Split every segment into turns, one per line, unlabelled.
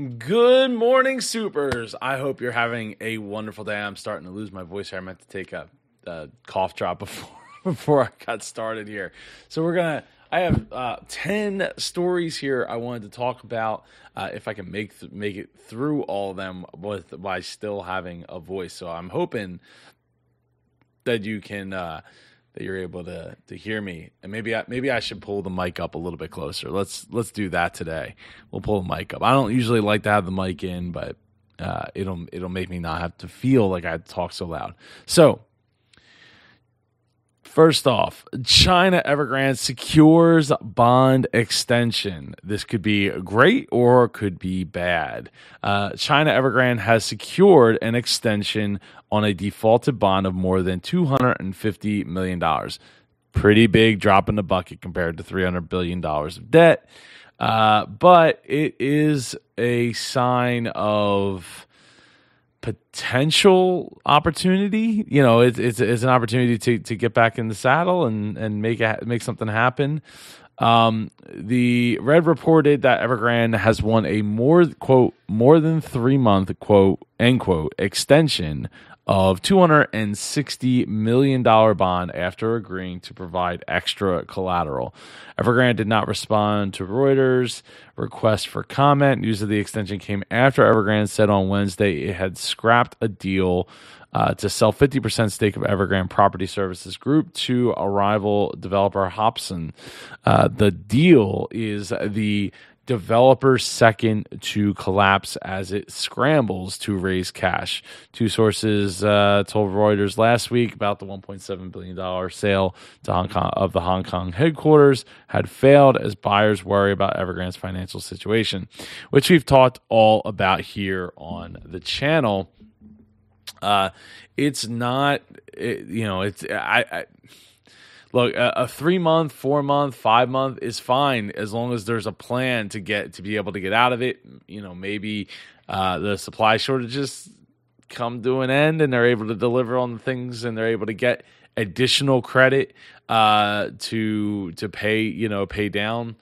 Good morning, supers. I hope you're having a wonderful day. I'm starting to lose my voice here. I meant to take a, a cough drop before before I got started here. So we're gonna. I have uh, ten stories here I wanted to talk about. Uh, if I can make th- make it through all of them with by still having a voice, so I'm hoping that you can uh, that you're able to to hear me. And maybe I, maybe I should pull the mic up a little bit closer. Let's let's do that today. We'll pull the mic up. I don't usually like to have the mic in, but uh, it'll it'll make me not have to feel like I talk so loud. So First off, China Evergrande secures bond extension. This could be great or could be bad. Uh, China Evergrande has secured an extension on a defaulted bond of more than $250 million. Pretty big drop in the bucket compared to $300 billion of debt. Uh, but it is a sign of potential opportunity. You know, it's it's, it's an opportunity to to get back in the saddle and and make a, make something happen. Um, the Red reported that Evergrande has won a more quote more than three month quote end quote extension of $260 million bond after agreeing to provide extra collateral. Evergrande did not respond to Reuters' request for comment. News of the extension came after Evergrande said on Wednesday it had scrapped a deal uh, to sell 50% stake of Evergrande Property Services Group to a rival developer, Hopson. Uh, the deal is the developer's second to collapse as it scrambles to raise cash. Two sources uh, told Reuters last week about the 1.7 billion dollar sale to Hong Kong of the Hong Kong headquarters had failed as buyers worry about Evergrande's financial situation, which we've talked all about here on the channel. Uh, it's not, it, you know, it's I, I look a, a, three month four month five month is fine as long as there's a plan to get to be able to get out of it. You know maybe uh, the supply shortages come to an end and they're able to deliver on the things and they're able to get additional credit uh, to to pay you know pay down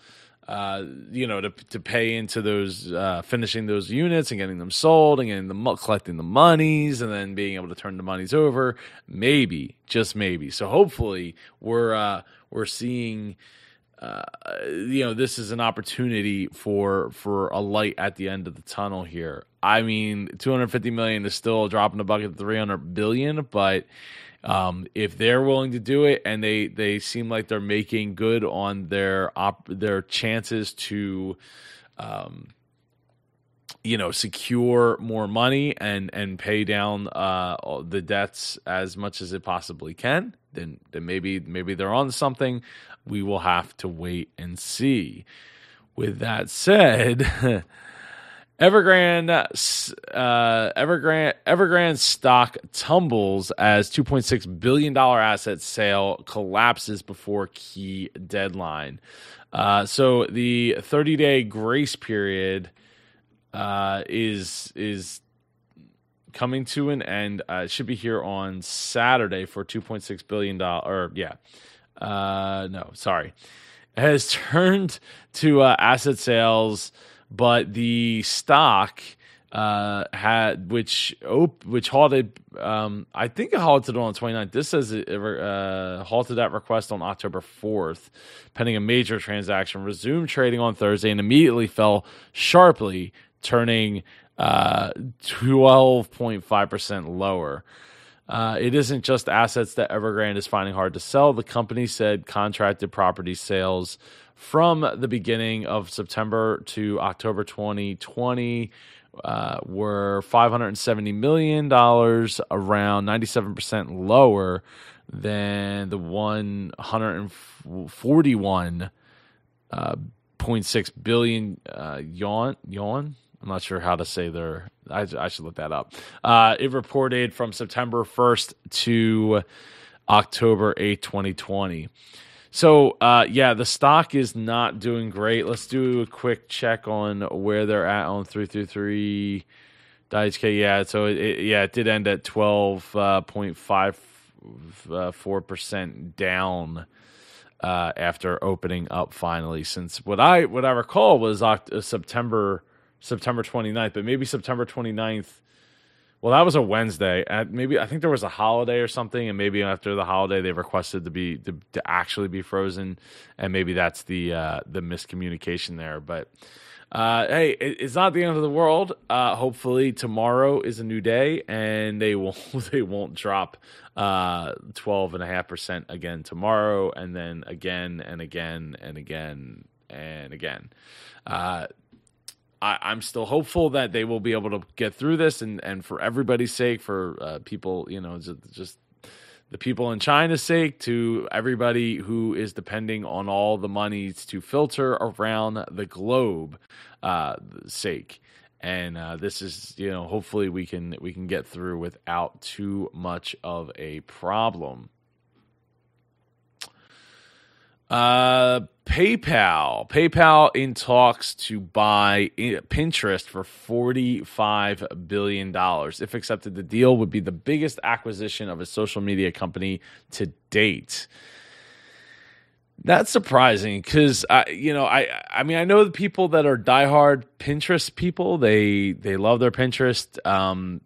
uh, you know, to to pay into those uh, finishing those units and getting them sold and getting the collecting the monies and then being able to turn the monies over. Maybe, just maybe. So hopefully, we're uh, we're seeing. Uh, you know, this is an opportunity for for a light at the end of the tunnel here. I mean, 250 million is still dropping the bucket, 300 billion, but um, if they're willing to do it and they they seem like they're making good on their op- their chances to um, you know secure more money and and pay down uh, the debts as much as it possibly can then then maybe maybe they're on something. We will have to wait and see. With that said Evergrande, uh, Evergrande, Evergrande stock tumbles as 2.6 billion dollar asset sale collapses before key deadline. Uh, so the 30 day grace period uh, is is coming to an end. Uh, it should be here on Saturday for 2.6 billion dollar. Or yeah, uh, no, sorry, has turned to uh, asset sales but the stock uh, had which op- which halted. Um, I think it halted on the 29th. This says it uh, halted that request on October 4th, pending a major transaction. Resumed trading on Thursday and immediately fell sharply, turning uh, 12.5 percent lower. Uh, it isn't just assets that Evergrande is finding hard to sell. The company said contracted property sales from the beginning of September to October 2020 uh, were $570 million, around 97% lower than the 141.6 uh, billion uh, yuan. Yuan. I'm not sure how to say their. I, I should look that up. Uh, it reported from September 1st to October 8, 2020. So uh, yeah, the stock is not doing great. Let's do a quick check on where they're at on three through three. HK, yeah. So it, it, yeah, it did end at twelve uh, point five uh, down uh, after opening up finally. Since what I what I recall was Oct- uh, September September 29th, but maybe September 29th. Well, that was a Wednesday. And maybe I think there was a holiday or something, and maybe after the holiday they requested to be to, to actually be frozen, and maybe that's the uh, the miscommunication there. But uh, hey, it's not the end of the world. Uh, hopefully tomorrow is a new day, and they won't they won't drop uh, twelve and a half percent again tomorrow, and then again and again and again and again. I, am still hopeful that they will be able to get through this, and and for everybody's sake, for uh, people, you know, just, just the people in China's sake, to everybody who is depending on all the monies to filter around the globe uh, sake. And uh, this is, you know, hopefully we can we can get through without too much of a problem. Uh, PayPal. PayPal in talks to buy Pinterest for $45 billion. If accepted, the deal would be the biggest acquisition of a social media company to date. That's surprising because I, you know, I, I mean, I know the people that are diehard Pinterest people. They, they love their Pinterest, um,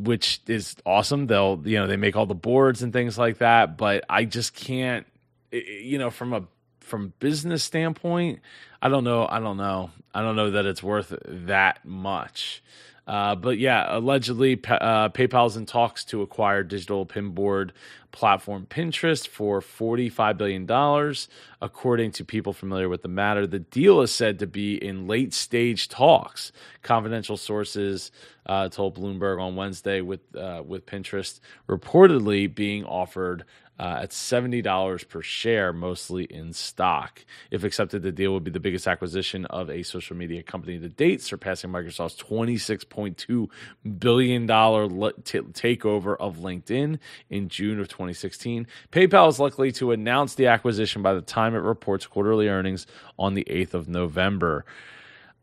which is awesome. They'll, you know, they make all the boards and things like that. But I just can't you know, from a from business standpoint, I don't know. I don't know. I don't know that it's worth that much. Uh, but yeah, allegedly, uh, PayPal's in talks to acquire digital pinboard platform Pinterest for $45 billion, according to people familiar with the matter. The deal is said to be in late stage talks. Confidential sources uh, told Bloomberg on Wednesday with, uh, with Pinterest reportedly being offered uh, at $70 per share, mostly in stock. If accepted, the deal would be the biggest acquisition of a social media company to date, surpassing Microsoft's $26.2 billion takeover of LinkedIn in June of 2016. PayPal is likely to announce the acquisition by the time it reports quarterly earnings on the 8th of November.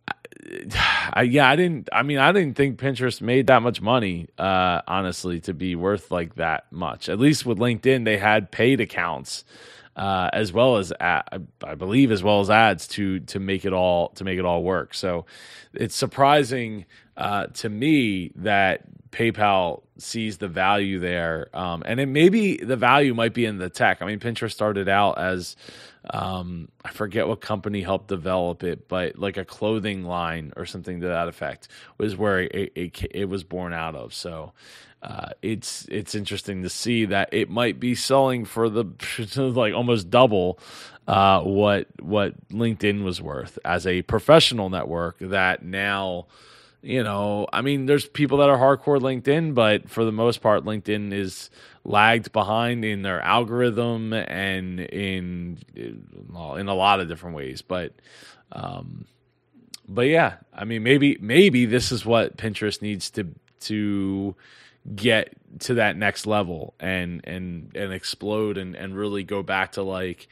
I, yeah, I didn't. I mean, I didn't think Pinterest made that much money, uh, honestly, to be worth like that much. At least with LinkedIn, they had paid accounts uh, as well as ad, I believe as well as ads to to make it all to make it all work. So it's surprising uh, to me that PayPal sees the value there, um, and it maybe the value might be in the tech. I mean, Pinterest started out as um, I forget what company helped develop it, but like a clothing line or something to that effect was where it, it, it was born out of. So uh, it's it's interesting to see that it might be selling for the like almost double uh, what what LinkedIn was worth as a professional network that now you know, I mean, there's people that are hardcore LinkedIn, but for the most part, LinkedIn is lagged behind in their algorithm and in in a lot of different ways. But, um, but yeah, I mean, maybe maybe this is what Pinterest needs to to get to that next level and and and explode and and really go back to like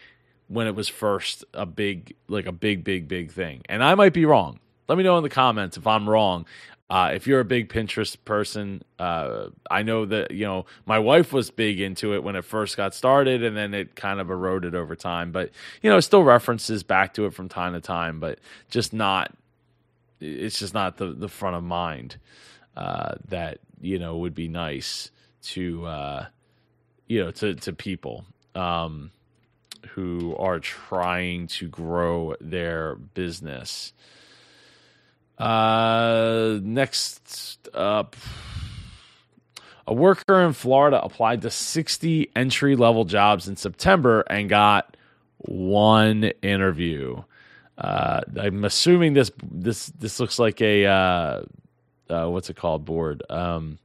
when it was first a big like a big big big thing. And I might be wrong let me know in the comments if I'm wrong. Uh, if you're a big Pinterest person, uh, I know that you know my wife was big into it when it first got started, and then it kind of eroded over time. But you know, still references back to it from time to time, but just not. It's just not the the front of mind uh, that you know would be nice to uh, you know to to people um, who are trying to grow their business. Uh, next up, a worker in Florida applied to 60 entry level jobs in September and got one interview. Uh, I'm assuming this this this looks like a uh, uh, what's it called board. Um,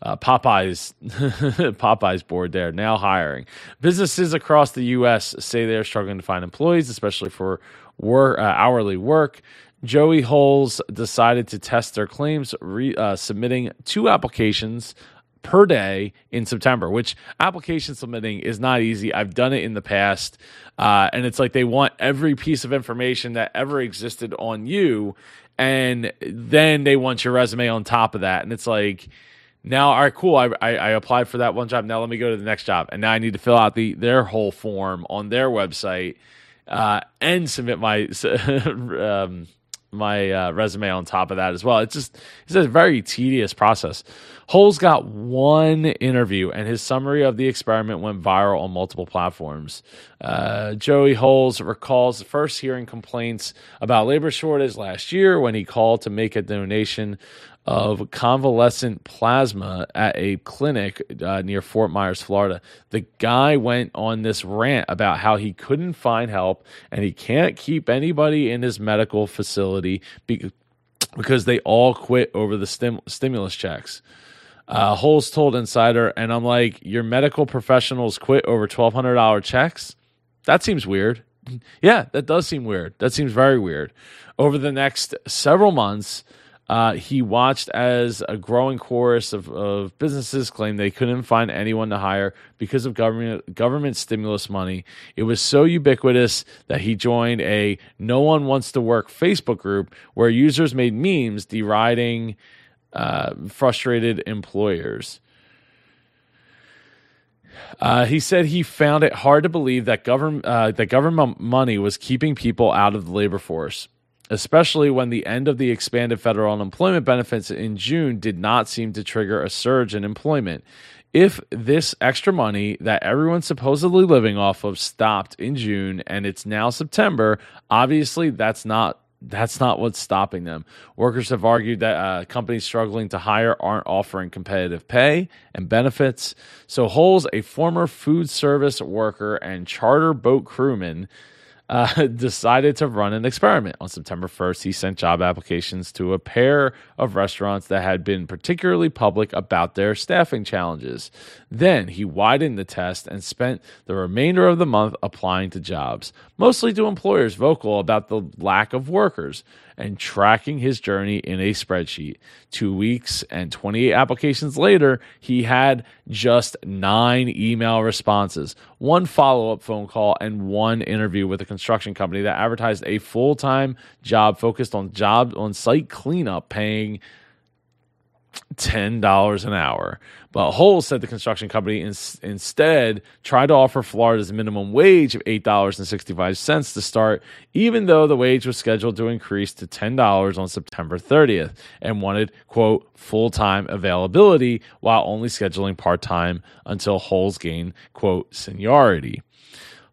uh, Popeyes Popeyes board there now hiring. Businesses across the U.S. say they are struggling to find employees, especially for work, uh, hourly work. Joey Holes decided to test their claims, re, uh, submitting two applications per day in September, which application submitting is not easy. I've done it in the past. Uh, and it's like they want every piece of information that ever existed on you. And then they want your resume on top of that. And it's like, now, all right, cool. I, I, I applied for that one job. Now let me go to the next job. And now I need to fill out the their whole form on their website uh, and submit my um, my uh, resume on top of that as well. It's just it's a very tedious process. Holes got one interview, and his summary of the experiment went viral on multiple platforms. Uh, Joey Holes recalls first hearing complaints about labor shortage last year when he called to make a donation of convalescent plasma at a clinic uh, near Fort Myers, Florida. The guy went on this rant about how he couldn't find help and he can't keep anybody in his medical facility because they all quit over the stim- stimulus checks. Uh, Holes told Insider, and I'm like, your medical professionals quit over $1,200 checks? That seems weird. Yeah, that does seem weird. That seems very weird. Over the next several months, uh, he watched as a growing chorus of, of businesses claimed they couldn't find anyone to hire because of government government stimulus money. It was so ubiquitous that he joined a "No One Wants to Work" Facebook group where users made memes deriding uh, frustrated employers. Uh, he said he found it hard to believe that government uh, that government money was keeping people out of the labor force especially when the end of the expanded federal unemployment benefits in June did not seem to trigger a surge in employment. If this extra money that everyone's supposedly living off of stopped in June and it's now September, obviously that's not that's not what's stopping them. Workers have argued that uh, companies struggling to hire aren't offering competitive pay and benefits. So Holes, a former food service worker and charter boat crewman, uh, decided to run an experiment. On September 1st, he sent job applications to a pair of restaurants that had been particularly public about their staffing challenges. Then he widened the test and spent the remainder of the month applying to jobs, mostly to employers vocal about the lack of workers and tracking his journey in a spreadsheet. Two weeks and 28 applications later, he had just nine email responses, one follow up phone call, and one interview with a construction company that advertised a full time job focused on job on site cleanup, paying $10 an hour. But Holes said the construction company in, instead tried to offer Florida's minimum wage of $8.65 to start, even though the wage was scheduled to increase to $10 on September 30th and wanted, quote, full time availability while only scheduling part time until Holes gained, quote, seniority.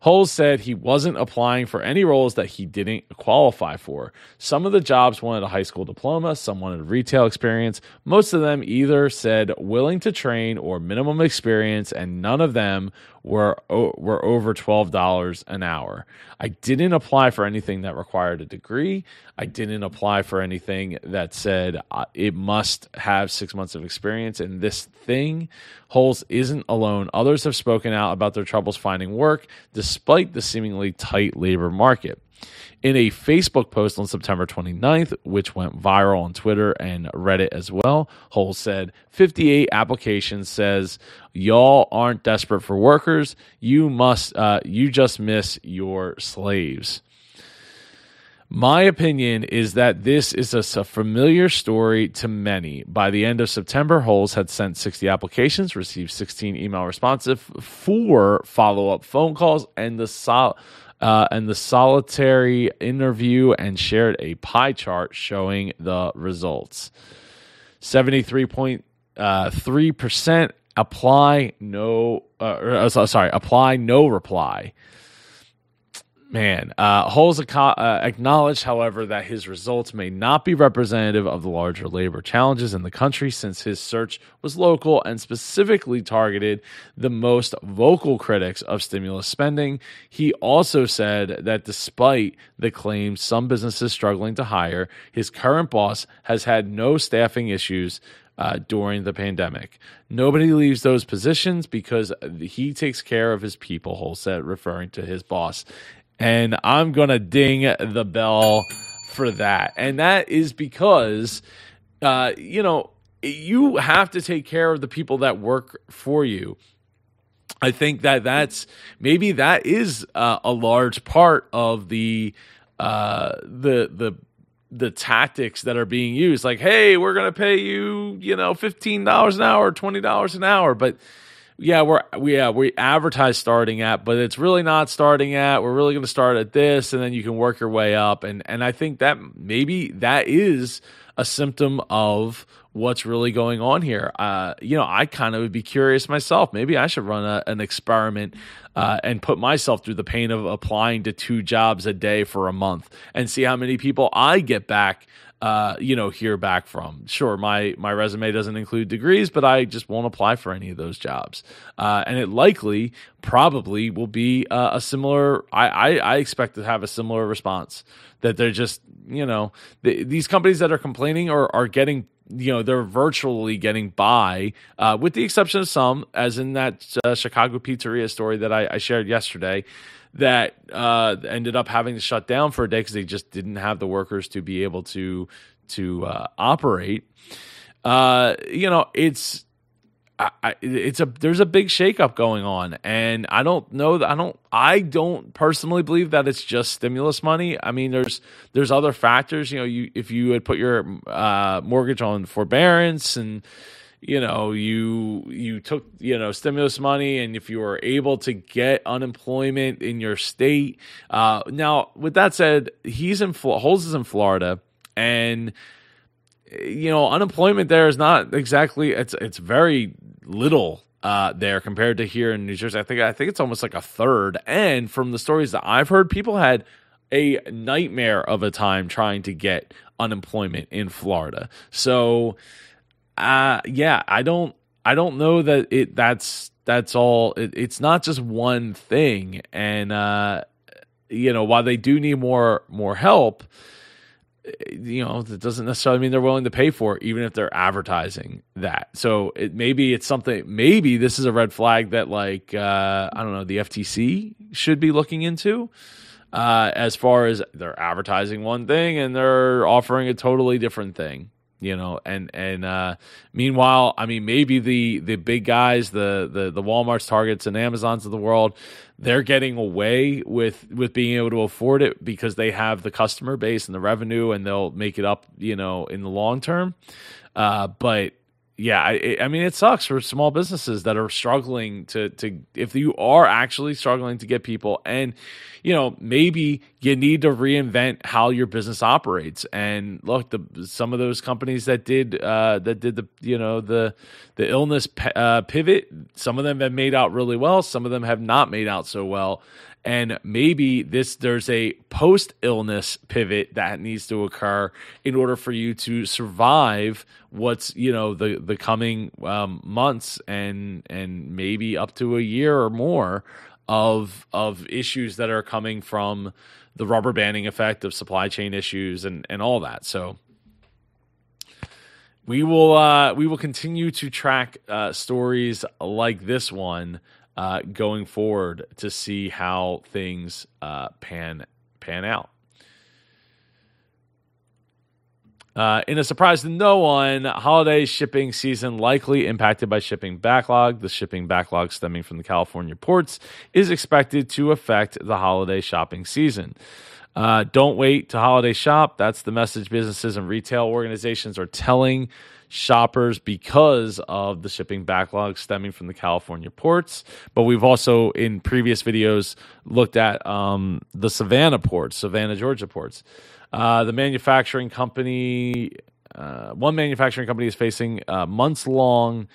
Holes said he wasn't applying for any roles that he didn't qualify for. Some of the jobs wanted a high school diploma, some wanted retail experience. Most of them either said willing to train or minimum experience, and none of them were were over twelve dollars an hour. I didn't apply for anything that required a degree. I didn't apply for anything that said uh, it must have six months of experience. And this thing, Holes isn't alone. Others have spoken out about their troubles finding work despite the seemingly tight labor market. In a Facebook post on September 29th, which went viral on Twitter and Reddit as well, Holes said 58 applications says y'all aren't desperate for workers. You must uh, you just miss your slaves. My opinion is that this is a, a, familiar story to many. By the end of September, Holes had sent 60 applications, received 16 email responses, four follow up phone calls, and the sol- uh, and the solitary interview and shared a pie chart showing the results. 73.3% uh, apply, no, uh, uh sorry, apply, no reply. Man, uh, Holes uh, acknowledged, however, that his results may not be representative of the larger labor challenges in the country since his search was local and specifically targeted the most vocal critics of stimulus spending. He also said that despite the claims some businesses struggling to hire, his current boss has had no staffing issues uh, during the pandemic. Nobody leaves those positions because he takes care of his people, Holes said, referring to his boss and I'm going to ding the bell for that. And that is because, uh, you know, you have to take care of the people that work for you. I think that that's maybe that is uh, a large part of the uh, the the the tactics that are being used. Like, hey, we're going to pay you, you know, fifteen dollars an hour, twenty dollars an hour, but yeah, we're we yeah we advertise starting at, but it's really not starting at. We're really going to start at this, and then you can work your way up. And and I think that maybe that is a symptom of what's really going on here. Uh, you know, I kind of would be curious myself. Maybe I should run a, an experiment uh, and put myself through the pain of applying to two jobs a day for a month and see how many people I get back uh, you know, hear back from. Sure, my my resume doesn't include degrees, but I just won't apply for any of those jobs. Uh, and it likely, probably, will be uh, a similar. I, I, I expect to have a similar response that they're just, you know, the, these companies that are complaining or are getting you know they're virtually getting by uh, with the exception of some as in that uh, chicago pizzeria story that I, I shared yesterday that uh, ended up having to shut down for a day because they just didn't have the workers to be able to to uh, operate. Uh, you know, it's I, it's a there's a big shakeup going on, and I don't know that I don't I don't personally believe that it's just stimulus money. I mean, there's there's other factors. You know, you if you had put your uh, mortgage on forbearance and you know you you took you know stimulus money and if you were able to get unemployment in your state uh, now with that said he's in Holz is in Florida and you know unemployment there is not exactly it's it's very little uh, there compared to here in New Jersey. I think I think it's almost like a third. And from the stories that I've heard people had a nightmare of a time trying to get unemployment in Florida. So uh yeah, I don't I don't know that it that's that's all it, it's not just one thing and uh you know, while they do need more more help, you know, that doesn't necessarily mean they're willing to pay for it, even if they're advertising that. So it maybe it's something. Maybe this is a red flag that, like, uh, I don't know, the FTC should be looking into. Uh, as far as they're advertising one thing and they're offering a totally different thing you know and and uh, meanwhile i mean maybe the the big guys the the the walmarts targets and amazons of the world they're getting away with with being able to afford it because they have the customer base and the revenue and they'll make it up you know in the long term. Uh, but yeah, I, I, mean, it sucks for small businesses that are struggling to to if you are actually struggling to get people, and you know maybe you need to reinvent how your business operates. And look, the some of those companies that did uh, that did the you know the the illness uh, pivot, some of them have made out really well, some of them have not made out so well and maybe this there's a post illness pivot that needs to occur in order for you to survive what's you know the the coming um, months and and maybe up to a year or more of of issues that are coming from the rubber banding effect of supply chain issues and and all that. So we will uh, we will continue to track uh, stories like this one uh, going forward to see how things uh, pan pan out. Uh, in a surprise to no one, holiday shipping season likely impacted by shipping backlog. The shipping backlog stemming from the California ports is expected to affect the holiday shopping season. Uh, don't wait to holiday shop. That's the message businesses and retail organizations are telling shoppers because of the shipping backlog stemming from the California ports. But we've also, in previous videos, looked at um, the Savannah ports, Savannah, Georgia ports. Uh, the manufacturing company, uh, one manufacturing company is facing uh, months long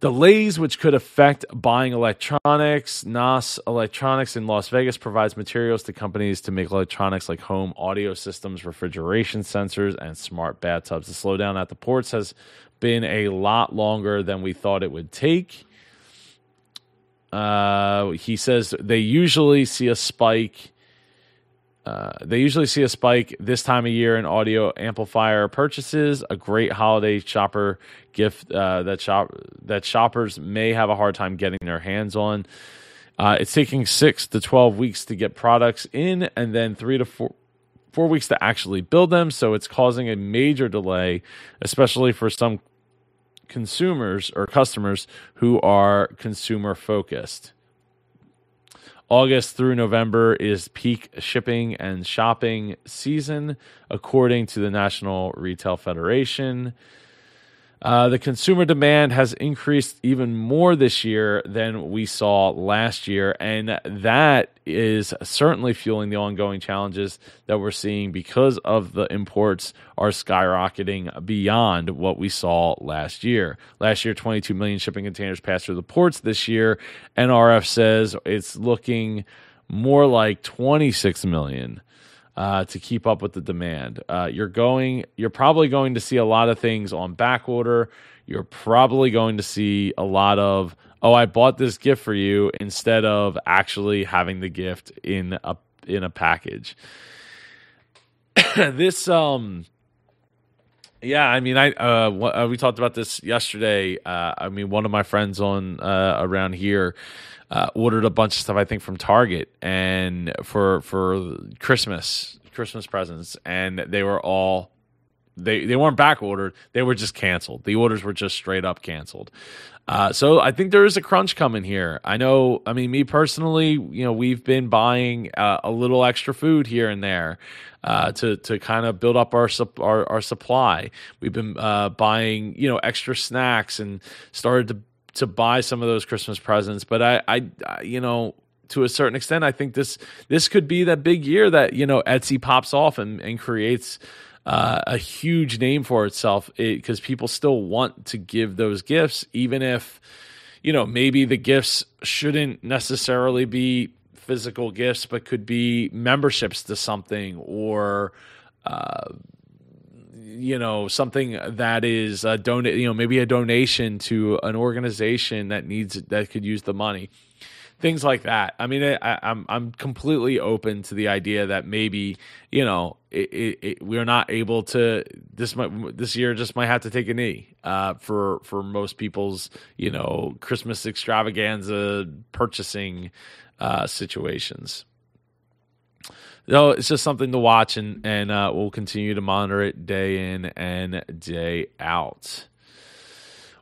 Delays which could affect buying electronics. NAS Electronics in Las Vegas provides materials to companies to make electronics like home audio systems, refrigeration sensors, and smart bathtubs. The slowdown at the ports has been a lot longer than we thought it would take. Uh, he says they usually see a spike uh, they usually see a spike this time of year in audio amplifier purchases. A great holiday shopper gift uh, that shop that shoppers may have a hard time getting their hands on. Uh, it's taking six to twelve weeks to get products in, and then three to four four weeks to actually build them. So it's causing a major delay, especially for some consumers or customers who are consumer focused. August through November is peak shipping and shopping season, according to the National Retail Federation. Uh, the consumer demand has increased even more this year than we saw last year, and that is certainly fueling the ongoing challenges that we're seeing because of the imports are skyrocketing beyond what we saw last year. Last year, 22 million shipping containers passed through the ports. This year, NRF says it's looking more like 26 million uh, to keep up with the demand. Uh, you're going, you're probably going to see a lot of things on back order. You're probably going to see a lot of, oh, I bought this gift for you instead of actually having the gift in a in a package. this um yeah, I mean, I uh, uh, we talked about this yesterday. Uh, I mean, one of my friends on uh, around here uh, ordered a bunch of stuff I think from Target and for for Christmas Christmas presents, and they were all they they weren't back ordered; they were just canceled. The orders were just straight up canceled. Uh, so I think there is a crunch coming here. I know. I mean, me personally, you know, we've been buying uh, a little extra food here and there uh, to to kind of build up our, our, our supply. We've been uh, buying you know extra snacks and started to to buy some of those Christmas presents. But I, I, you know, to a certain extent, I think this this could be that big year that you know Etsy pops off and and creates. Uh, a huge name for itself because it, people still want to give those gifts, even if you know maybe the gifts shouldn't necessarily be physical gifts, but could be memberships to something or uh, you know something that is a donate you know maybe a donation to an organization that needs that could use the money things like that i mean I, am I'm, I'm completely open to the idea that maybe you know it, it, it, we're not able to this might this year just might have to take a knee uh, for for most people's you know christmas extravaganza purchasing uh, situations no, it's just something to watch, and and uh, we'll continue to monitor it day in and day out.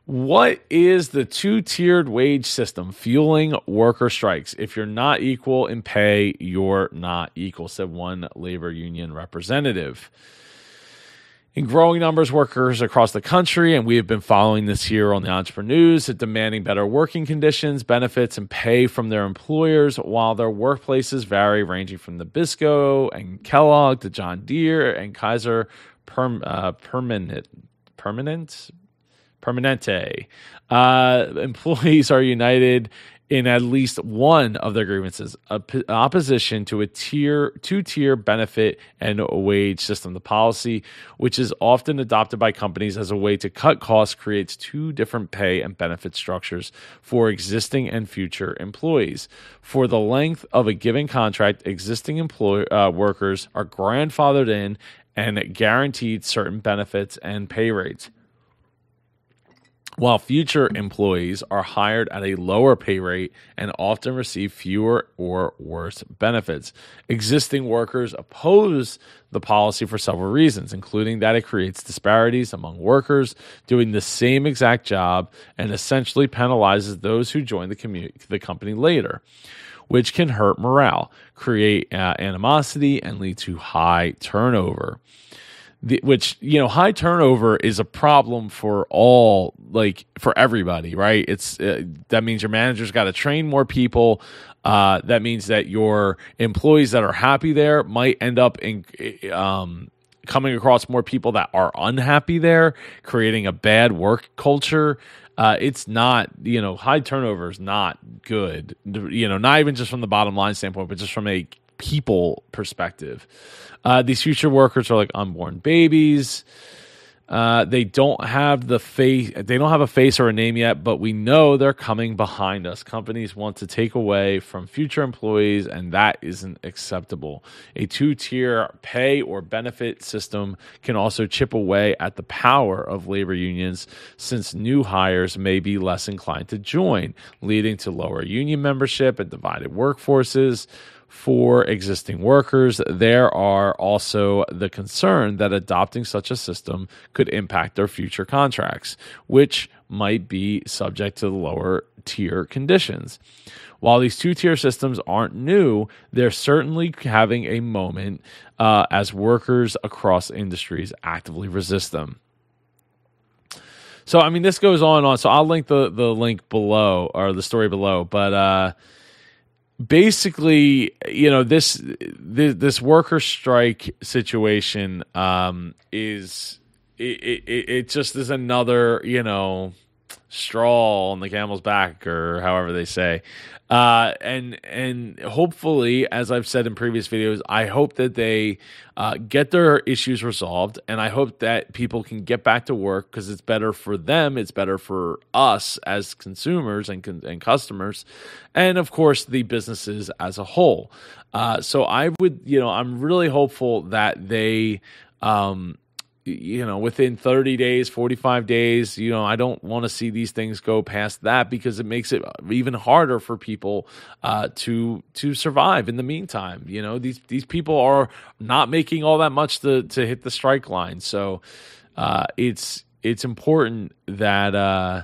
What is the two tiered wage system fueling worker strikes? If you're not equal in pay, you're not equal, said one labor union representative in growing numbers workers across the country, and we have been following this here on the EntrepreNEWS, are demanding better working conditions, benefits, and pay from their employers, while their workplaces vary, ranging from Nabisco and Kellogg to John Deere and Kaiser Perm, uh, Permanent Permanent Permanente. Uh, employees are united in at least one of their grievances opposition to a tier two tier benefit and wage system. The policy which is often adopted by companies as a way to cut costs creates two different pay and benefit structures for existing and future employees. For the length of a given contract existing employ uh, workers are grandfathered in and guaranteed certain benefits and pay rates while future employees are hired at a lower pay rate and often receive fewer or worse benefits. Existing workers oppose the policy for several reasons, including that it creates disparities among workers doing the same exact job and essentially penalizes those who join the, commu- the company later, which can hurt morale, create uh, animosity, and lead to high turnover the, which you know high turnover is a problem for all like for everybody right? It's uh, that means your manager's got to train more people. Uh, that means that your employees that are happy there might end up in um, coming across more people that are unhappy there creating a bad work culture. Uh, it's not you know high turnover is not good you know not even just from the bottom line standpoint but just from a people perspective uh, these future workers are like unborn babies. Uh, they don't have the face. They don't have a face or a name yet, but we know they're coming behind us. Companies want to take away from future employees, and that isn't acceptable. A two-tier pay or benefit system can also chip away at the power of labor unions, since new hires may be less inclined to join, leading to lower union membership and divided workforces for existing workers. There are also the concern that adopting such a system could impact their future contracts, which might be subject to the lower tier conditions. While these two tier systems aren't new, they're certainly having a moment uh, as workers across industries actively resist them. So I mean, this goes on and on. So I'll link the the link below or the story below. But uh, basically, you know, this this, this worker strike situation um, is it, it it just is another you know straw on the camel's back or however they say. Uh, and and hopefully as i've said in previous videos i hope that they uh, get their issues resolved and i hope that people can get back to work because it's better for them it's better for us as consumers and, and customers and of course the businesses as a whole. Uh, so i would you know i'm really hopeful that they um, you know within 30 days 45 days you know i don't want to see these things go past that because it makes it even harder for people uh, to to survive in the meantime. You know these these people are not making all that much to to hit the strike line. So uh, it's it's important that uh,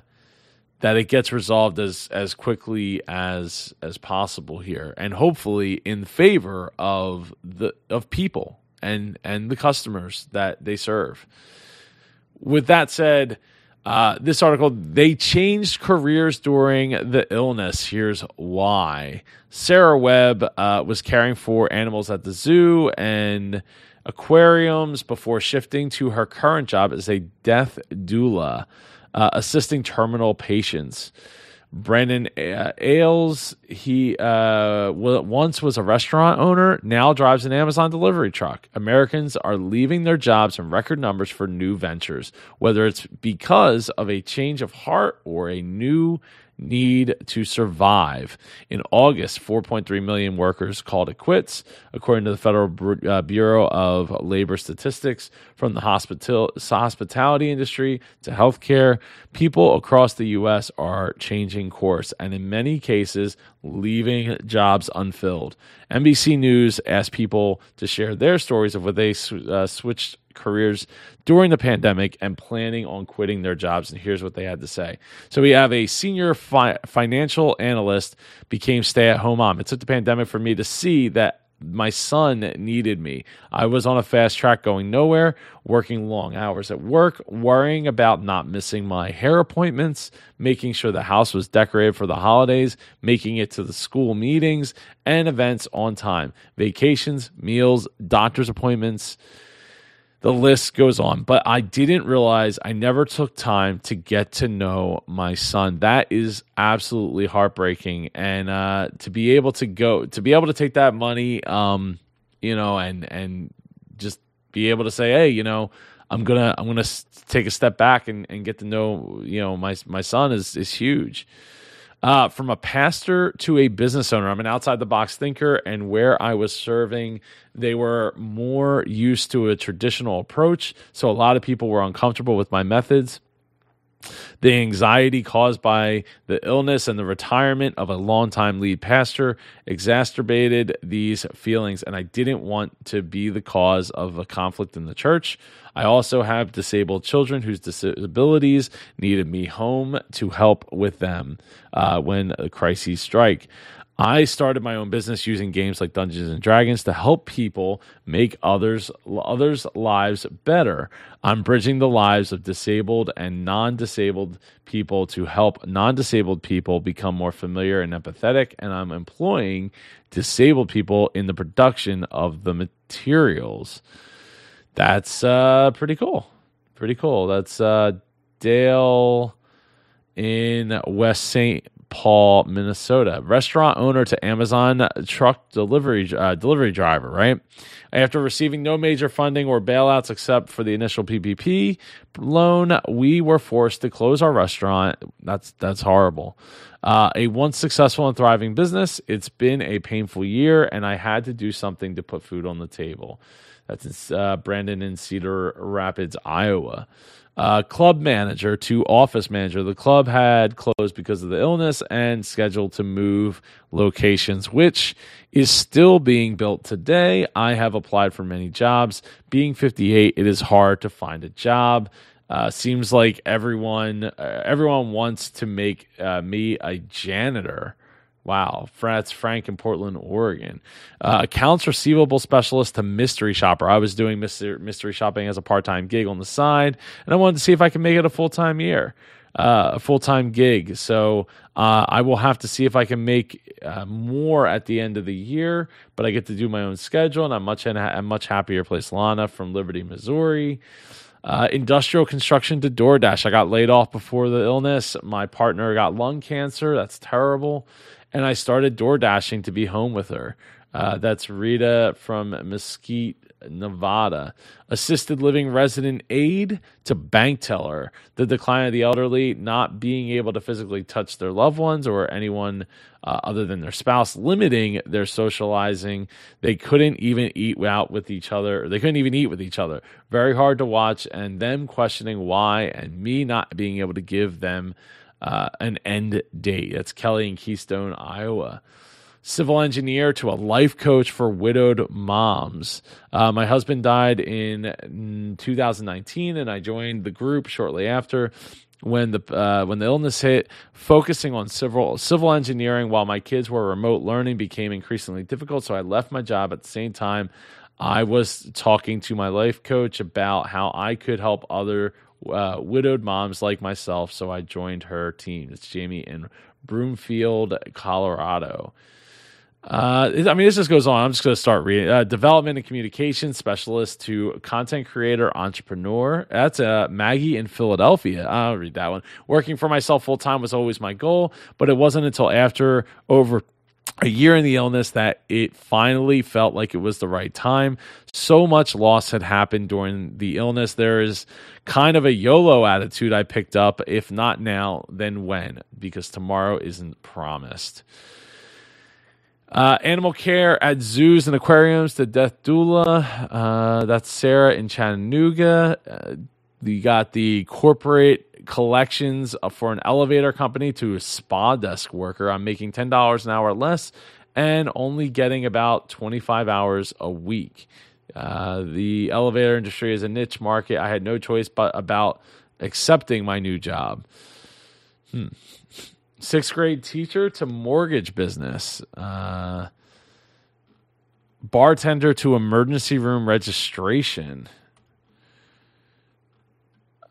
that it gets resolved as as quickly as as possible here and hopefully in favor of the of people and and the customers that they serve. With that said, uh, this article they changed careers during the illness. Here's why: Sarah Webb uh, was caring for animals at the zoo and aquariums before shifting to her current job as a death doula, uh, assisting terminal patients. Brandon uh, Ailes, he uh, once was a restaurant owner, now drives an Amazon delivery truck. Americans are leaving their jobs in record numbers for new ventures, whether it's because of a change of heart or a new need to survive. In August, 4.3 million workers called it quits, according to the Federal uh, Bureau of Labor Statistics. From the hospital- hospitality industry to healthcare, people across the U.S. are changing course and, in many cases, leaving jobs unfilled. NBC News asked people to share their stories of what they uh, switched careers during the pandemic and planning on quitting their jobs. And here's what they had to say. So we have a senior fi- financial analyst became stay at home mom. It took the pandemic for me to see that my son needed me. I was on a fast track going nowhere, working long hours at work, worrying about not missing my hair appointments, making sure the house was decorated for the holidays, making it to the school meetings and events on time, vacations, meals, doctor's appointments the list goes on. But I didn't realize I never took time to get to know my son. That is absolutely heartbreaking. And uh, to be able to go, to be able to take that money, um, you know, and and just be able to say, hey, you know, I'm gonna I'm gonna take a step back and, and get to know, you know, my my son is is huge. Uh, from a pastor to a business owner, I'm an outside the box thinker, and where I was serving, they were more used to a traditional approach. So a lot of people were uncomfortable with my methods. The anxiety caused by the illness and the retirement of a longtime lead pastor exacerbated these feelings, and I didn't want to be the cause of a conflict in the church. I also have disabled children whose disabilities needed me home to help with them uh, when crises strike. I started my own business using games like Dungeons and Dragons to help people make others others' lives better. I'm bridging the lives of disabled and non-disabled people to help non-disabled people become more familiar and empathetic and I'm employing disabled people in the production of the materials. That's uh, pretty cool. Pretty cool. That's uh, Dale in West St. Paul, Minnesota. Restaurant owner to Amazon truck delivery uh, delivery driver, right? After receiving no major funding or bailouts except for the initial PPP loan, we were forced to close our restaurant. That's that's horrible. Uh, a once successful and thriving business. It's been a painful year, and I had to do something to put food on the table. That's uh, Brandon in Cedar Rapids, Iowa uh, club manager to office manager. The club had closed because of the illness and scheduled to move locations, which is still being built today. I have applied for many jobs. Being 58, it is hard to find a job. Uh, seems like everyone uh, everyone wants to make uh, me a janitor. Wow, that's Frank in Portland, Oregon. Uh, accounts receivable specialist to mystery shopper. I was doing mystery shopping as a part time gig on the side, and I wanted to see if I could make it a full time year, uh, a full time gig. So uh, I will have to see if I can make uh, more at the end of the year. But I get to do my own schedule, and I'm much I'm much happier. Place Lana from Liberty, Missouri. Uh, industrial construction to DoorDash. I got laid off before the illness. My partner got lung cancer. That's terrible and I started door dashing to be home with her. Uh, that's Rita from Mesquite, Nevada. Assisted living resident aide to bank teller. The decline of the elderly not being able to physically touch their loved ones or anyone uh, other than their spouse, limiting their socializing. They couldn't even eat out with each other. They couldn't even eat with each other. Very hard to watch, and them questioning why, and me not being able to give them uh, an end date. That's Kelly in Keystone, Iowa. Civil engineer to a life coach for widowed moms. Uh, my husband died in 2019, and I joined the group shortly after when the uh, when the illness hit, focusing on civil civil engineering while my kids were remote learning became increasingly difficult. So I left my job at the same time. I was talking to my life coach about how I could help other uh, widowed moms like myself, so I joined her team. It's Jamie in Broomfield, Colorado. Uh, I mean, this just goes on. I'm just going to start reading. Uh, development and communication specialist to content creator entrepreneur. That's uh, Maggie in Philadelphia. I'll read that one. Working for myself full time was always my goal, but it wasn't until after over a year in the illness that it finally felt like it was the right time. So much loss had happened during the illness. There is kind of a YOLO attitude I picked up. If not now, then when? Because tomorrow isn't promised. Uh, animal care at zoos and aquariums, the death doula. Uh, that's Sarah in Chattanooga. Uh, you got the corporate collections for an elevator company to a spa desk worker. I'm making $10 an hour less and only getting about 25 hours a week. Uh, the elevator industry is a niche market. I had no choice but about accepting my new job. Hmm. Sixth grade teacher to mortgage business. Uh, bartender to emergency room registration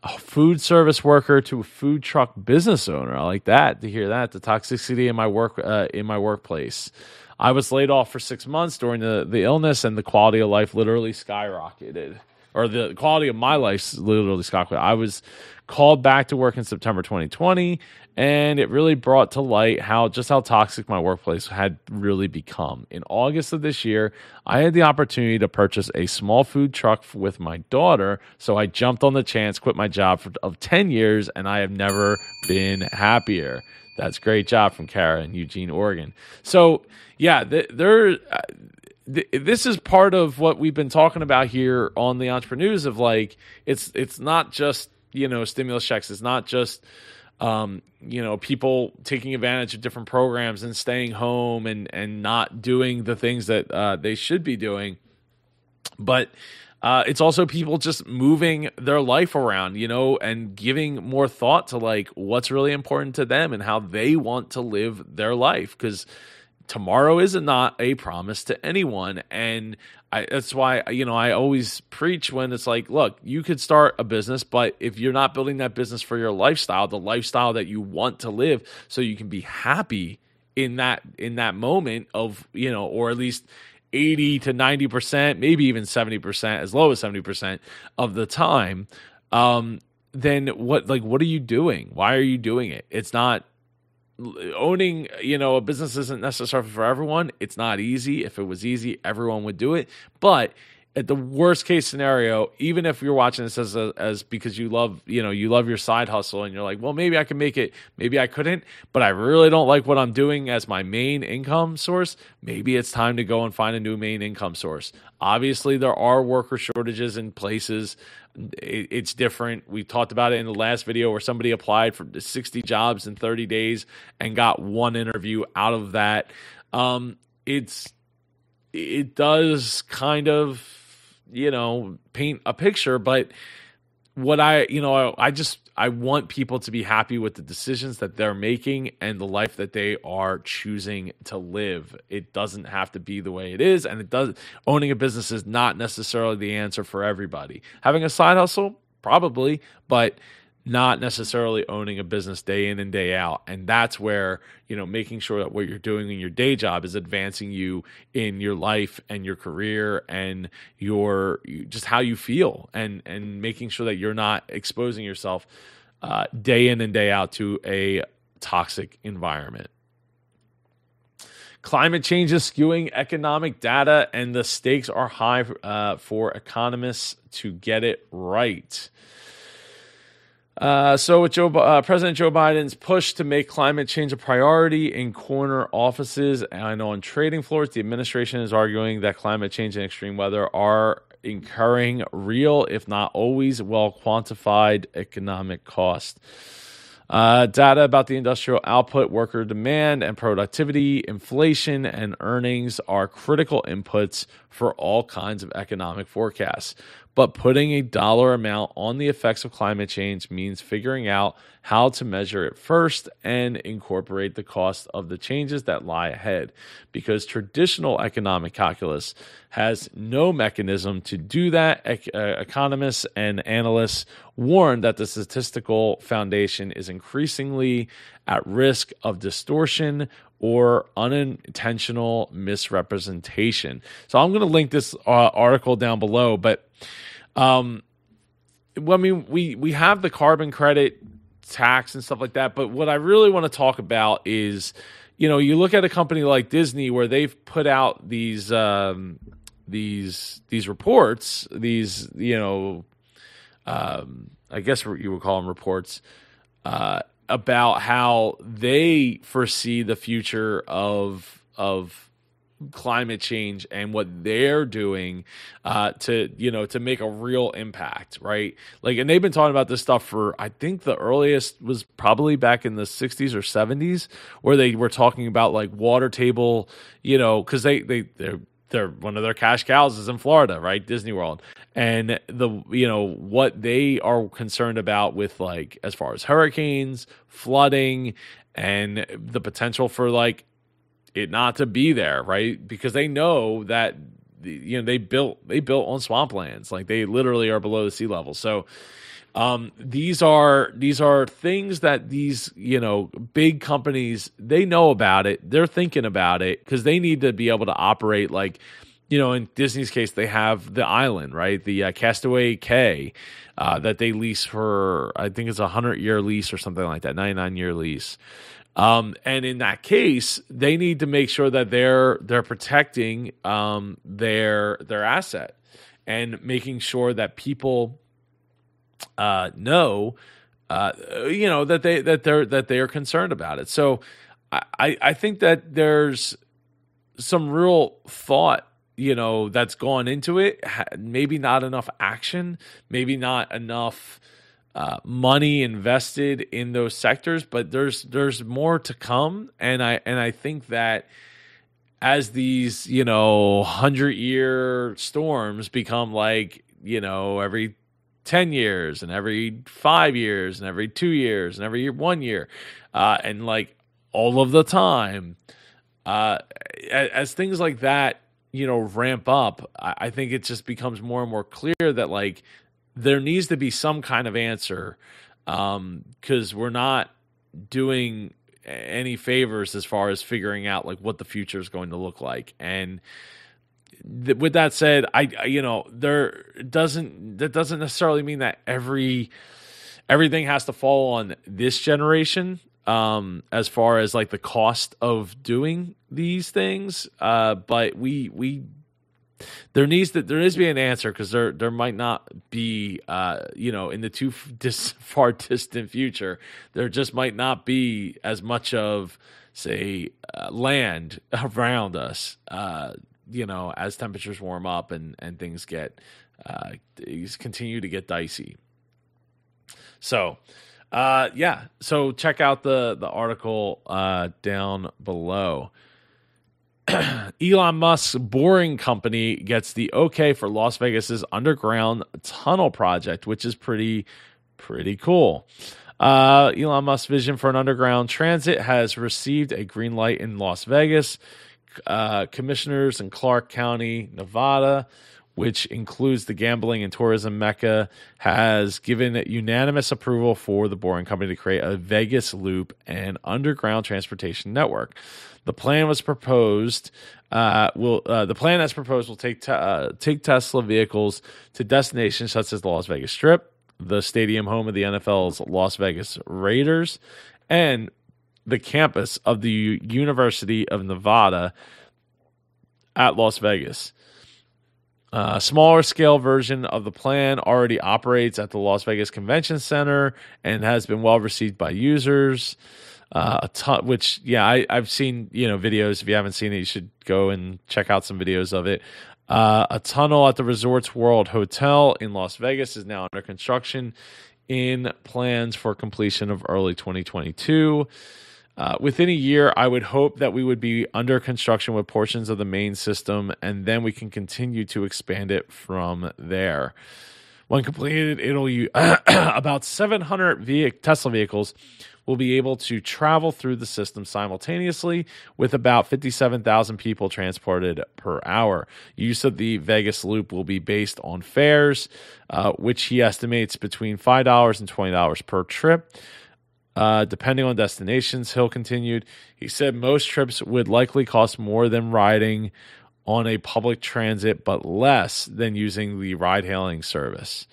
a food service worker to a food truck business owner. I like that to hear that. The toxicity in my work uh, in my workplace. I was laid off for six months during the, the illness, and the quality of life literally skyrocketed, or the quality of my life literally skyrocketed. I was called back to work in September 2020, and it really brought to light how just how toxic my workplace had really become. In August of this year, I had the opportunity to purchase a small food truck with my daughter, so I jumped on the chance, quit my job for, of 10 years, and I have never been happier. That's great job from Kara in Eugene, Oregon. So, yeah, there uh, this is part of what we've been talking about here on the EntrepreNEWS of like it's it's not just you know stimulus checks it's not just um, you know people taking advantage of different programs and staying home and and not doing the things that uh, they should be doing but uh, it's also people just moving their life around, you know, and giving more thought to like what's really important to them and how they want to live their life. Because tomorrow is not a promise to anyone. And I, that's why you know I always preach when it's like look you could start a business but if you're not building that business for your lifestyle the lifestyle that you want to live so you can be happy in that in that moment of you know or at least 80 to 90% maybe even 70% as low as 70% of the time um then what like what are you doing? Why are you doing it? It's not owning you know a business isn't necessarily for everyone. It's not easy. If it was easy everyone would do it. But at the worst case scenario even if you're watching this as a, as because you love you know you love your side hustle and you're like well maybe i can make it maybe i couldn't but i really don't like what i'm doing as my main income source maybe it's time to go and find a new main income source obviously there are worker shortages in places it, it's different. We talked about it in the last video where somebody applied for 60 jobs in 30 days and got one interview out of that. Um, it's it does kind of you know paint a picture, but what I, you know, I, I just I want people to be happy with the decisions that they're making and the life that they are choosing to live. It doesn't have to be the way it is, and it does. Owning a business is not necessarily the answer for everybody. Having a side hustle, probably, but not necessarily owning a business day in and day out. And that's where, you know, making sure that what you're doing in your day job is advancing you in your life and your career and your just how you feel and and making sure that you're not exposing yourself uh, day in and day out to a toxic environment. Climate change is skewing economic data, and the stakes are high uh, for economists to get it right. Uh, so, with Joe, uh, President Joe Biden's push to make climate change a priority in corner offices and on trading floors, the administration is arguing that climate change and extreme weather are incurring real, if not always well quantified, economic cost. Uh, data about the industrial output, worker demand, and productivity, inflation, and earnings are critical inputs for all kinds of economic forecasts. But putting a dollar amount on the effects of climate change means figuring out how to measure it first and incorporate the cost of the changes that lie ahead. Because traditional economic calculus has no mechanism to do that. Uh, economists and analysts warn that the statistical foundation is increasingly at risk of distortion or unintentional misrepresentation. So I'm going to link this uh, article down below, but um, I mean, we we have the carbon credit tax and stuff like that, but what I really want to talk about is, you know, you look at a company like Disney where they've put out these um, these these reports, these you know, um, I guess you would call them reports. Uh, about how they foresee the future of of climate change and what they're doing uh, to you know to make a real impact right? Like and they've been talking about this stuff for i think the earliest was probably back in the 60s or 70s where they were talking about like water table you know because they they they're they're one of their cash cows is in Florida, right? Disney World. And the you know what they are concerned about with like as far as hurricanes, flooding and the potential for like it not to be there, right? Because they know that you know they built they built on swamplands, like they literally are below the sea level. So um, these are these are things that these you know big companies they know about it. They're thinking about it because they need to be able to operate like you know in Disney's case they have the island right the uh, Castaway Cay uh, that they lease for I think it's a hundred year lease or something like that ninety nine year lease. Um, and in that case, they need to make sure that they're they're protecting um, their their asset and making sure that people uh, know, uh, you know, that they that they're that they are concerned about it. So I I think that there's some real thought you know that's gone into it maybe not enough action maybe not enough uh, money invested in those sectors, but there's there's more to come, and I and I think that as these you know hundred year storms become like you know every 10 years and every five years and every two years and every year, one year. Uh, and like all of the time uh, as, things like that you know ramp up I, think it just becomes more and more clear that like there needs to be some kind of answer Um, because um, we're not doing any favors as far as figuring out like what the future is going to look like. And th- with that said i you know there doesn't that doesn't necessarily mean that every everything has to fall on this generation um as far as like the cost of doing these things. Uh but we we there needs to there needs to be an answer because there there might not be uh, you know in the too dis, far distant future there just might not be as much of say uh, land around us. Uh, you know as temperatures warm up and and things get uh, continue to get dicey so uh, yeah so check out the the article uh, down below Elon Musk's Boring Company gets the okay for Las Vegas's underground tunnel project, which is pretty pretty cool. Uh, Elon Musk's vision for an underground transit has received a green light in Las Vegas. Uh, commissioners in Clark County, Nevada, which includes the gambling and tourism mecca, has given unanimous approval for the Boring Company to create a Vegas loop and underground transportation network. The plan was proposed. Uh, will uh, the plan as proposed will take te- uh, take Tesla vehicles to destinations such as the Las Vegas Strip, the stadium home of the NFL's Las Vegas Raiders, and the campus of the University of Nevada at Las Vegas. A smaller scale version of the plan already operates at the Las Vegas Convention Center and has been well received by users. Uh, a ton, which yeah, I, I've seen you know videos. If you haven't seen it, you should go and check out some videos of it. Uh, a tunnel at the Resorts World Hotel in Las Vegas is now under construction, in plans for completion of early 2022. Uh, within a year, I would hope that we would be under construction with portions of the main system, and then we can continue to expand it from there. When completed, it'll use about 700 vehicle, Tesla vehicles will be able to travel through the system simultaneously with about 57,000 people transported per hour. Use of the Vegas Loop will be based on fares, uh, which he estimates between $5 and $20 per trip. Uh, depending on destinations, Hill continued. He said most trips would likely cost more than riding on a public transit, but less than using the ride hailing service.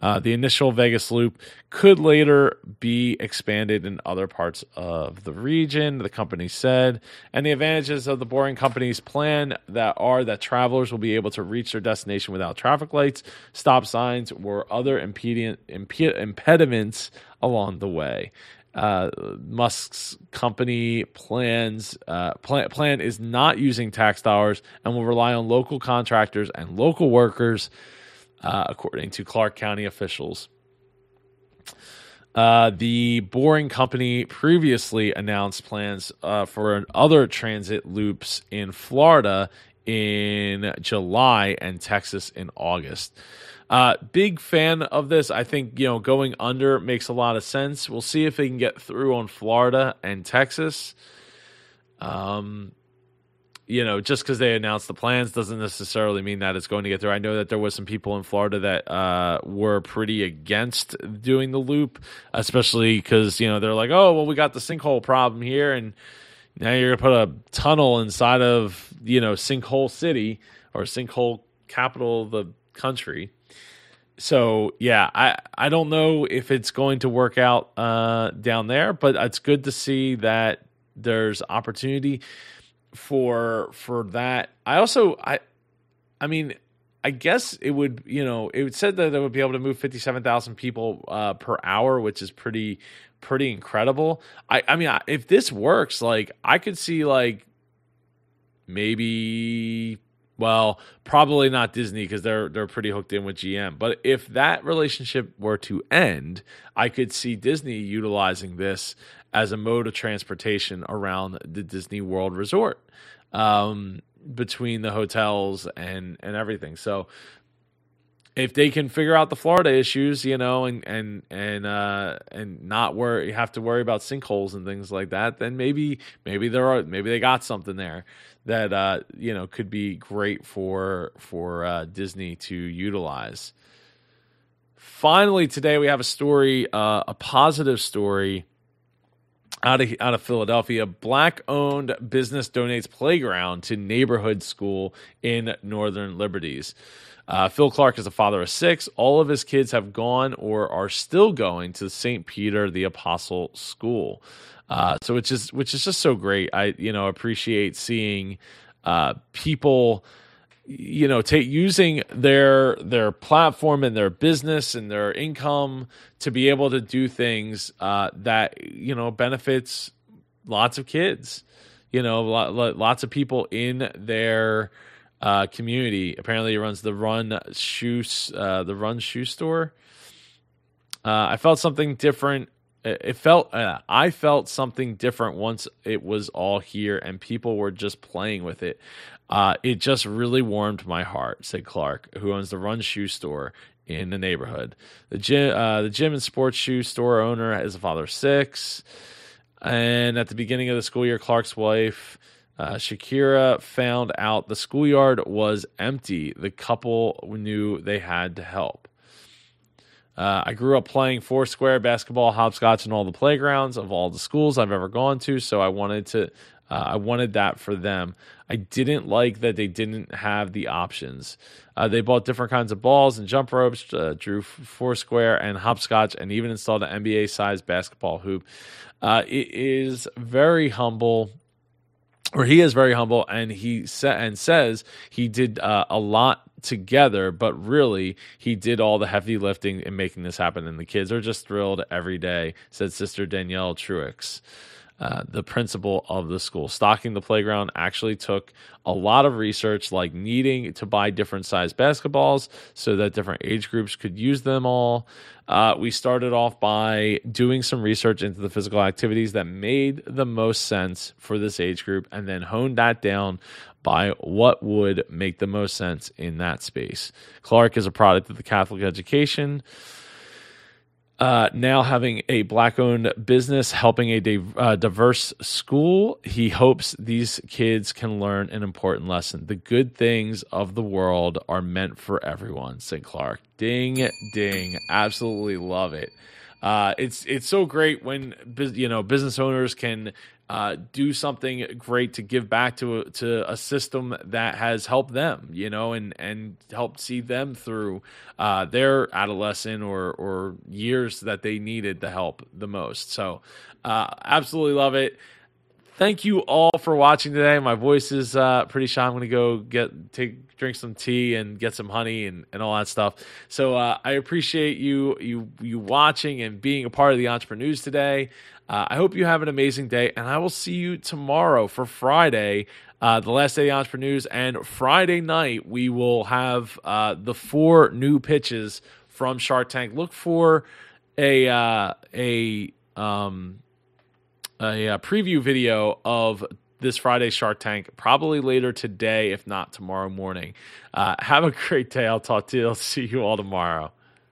Uh, the initial Vegas loop could later be expanded in other parts of the region, the company said. And the advantages of the Boring Company's plan that are that travelers will be able to reach their destination without traffic lights, stop signs, or other impediment, imp- impediments along the way. Uh, Musk's company plans uh, plan, plan is not using tax dollars and will rely on local contractors and local workers uh, according to Clark County officials. Uh, the Boring Company previously announced plans uh, for other transit loops in Florida in July and Texas in August. Uh, big fan of this. I think you know going under makes a lot of sense. We'll see if they can get through on Florida and Texas. Um, you know, just because they announced the plans doesn't necessarily mean that it's going to get there. I know that there was some people in Florida that uh, were pretty against doing the loop, especially because you know they're like, oh, well, we got the sinkhole problem here, and now you're gonna put a tunnel inside of you know Sinkhole City or Sinkhole capital of the country. So yeah, I I don't know if it's going to work out uh, down there, but it's good to see that there's opportunity for for that. I also I I mean I guess it would you know it said that it would be able to move fifty seven thousand people uh, per hour, which is pretty pretty incredible. I I mean if this works, like I could see like maybe well probably not Disney because they're they're pretty hooked in with GM. But if that relationship were to end, I could see Disney utilizing this as a mode of transportation around the Disney World Resort um, between the hotels and and everything. So if they can figure out the Florida issues, you know, and and and uh, and not worry, have to worry about sinkholes and things like that, then maybe maybe there are maybe they got something there that uh, you know could be great for for uh, Disney to utilize. Finally, today we have a story, uh, a positive story out of out of Philadelphia, black owned business donates playground to neighborhood school in Northern Liberties. Uh, Phil Clark is a father of six. All of his kids have gone or are still going to St. Peter the Apostle School. Uh, so which is which is just so great. I you know appreciate seeing uh, people you know take using their their platform and their business and their income to be able to do things uh, that you know benefits lots of kids you know lots of people in their uh, community apparently he runs the run Shoes, uh, the run shoe store uh, i felt something different it felt uh, I felt something different once it was all here and people were just playing with it. Uh, it just really warmed my heart," said Clark, who owns the Run Shoe Store in the neighborhood. The gym, uh, the gym and sports shoe store owner is a father of six. And at the beginning of the school year, Clark's wife, uh, Shakira, found out the schoolyard was empty. The couple knew they had to help. Uh, I grew up playing foursquare basketball, hopscotch, and all the playgrounds of all the schools I've ever gone to. So I wanted to, uh, I wanted that for them. I didn't like that they didn't have the options. Uh, they bought different kinds of balls and jump ropes, uh, drew foursquare and hopscotch, and even installed an NBA-sized basketball hoop. Uh, it is very humble or he is very humble and he sa- and says he did uh, a lot together but really he did all the heavy lifting in making this happen and the kids are just thrilled every day said sister danielle truix uh, the principal of the school. Stocking the playground actually took a lot of research, like needing to buy different size basketballs so that different age groups could use them all. Uh, we started off by doing some research into the physical activities that made the most sense for this age group and then honed that down by what would make the most sense in that space. Clark is a product of the Catholic education uh, now having a black owned business helping a di- uh, diverse school, he hopes these kids can learn an important lesson. The good things of the world are meant for everyone, said Clark. Ding, ding. Absolutely love it. Uh, it's it's so great when you know business owners can uh, do something great to give back to a, to a system that has helped them, you know, and and helped see them through uh, their adolescent or or years that they needed the help the most. So, uh, absolutely love it. Thank you all for watching today. My voice is uh, pretty shy. I'm going to go get take drink some tea and get some honey and, and all that stuff. So uh, I appreciate you you you watching and being a part of the EntrepreNEWS today. Uh, I hope you have an amazing day, and I will see you tomorrow for Friday, uh, the last day of EntrepreNEWS. And Friday night, we will have uh, the four new pitches from Shark Tank. Look for a uh, a um, a, a preview video of this Friday Shark Tank, probably later today, if not tomorrow morning. Uh, have a great day. I'll talk to you. I'll see you all tomorrow.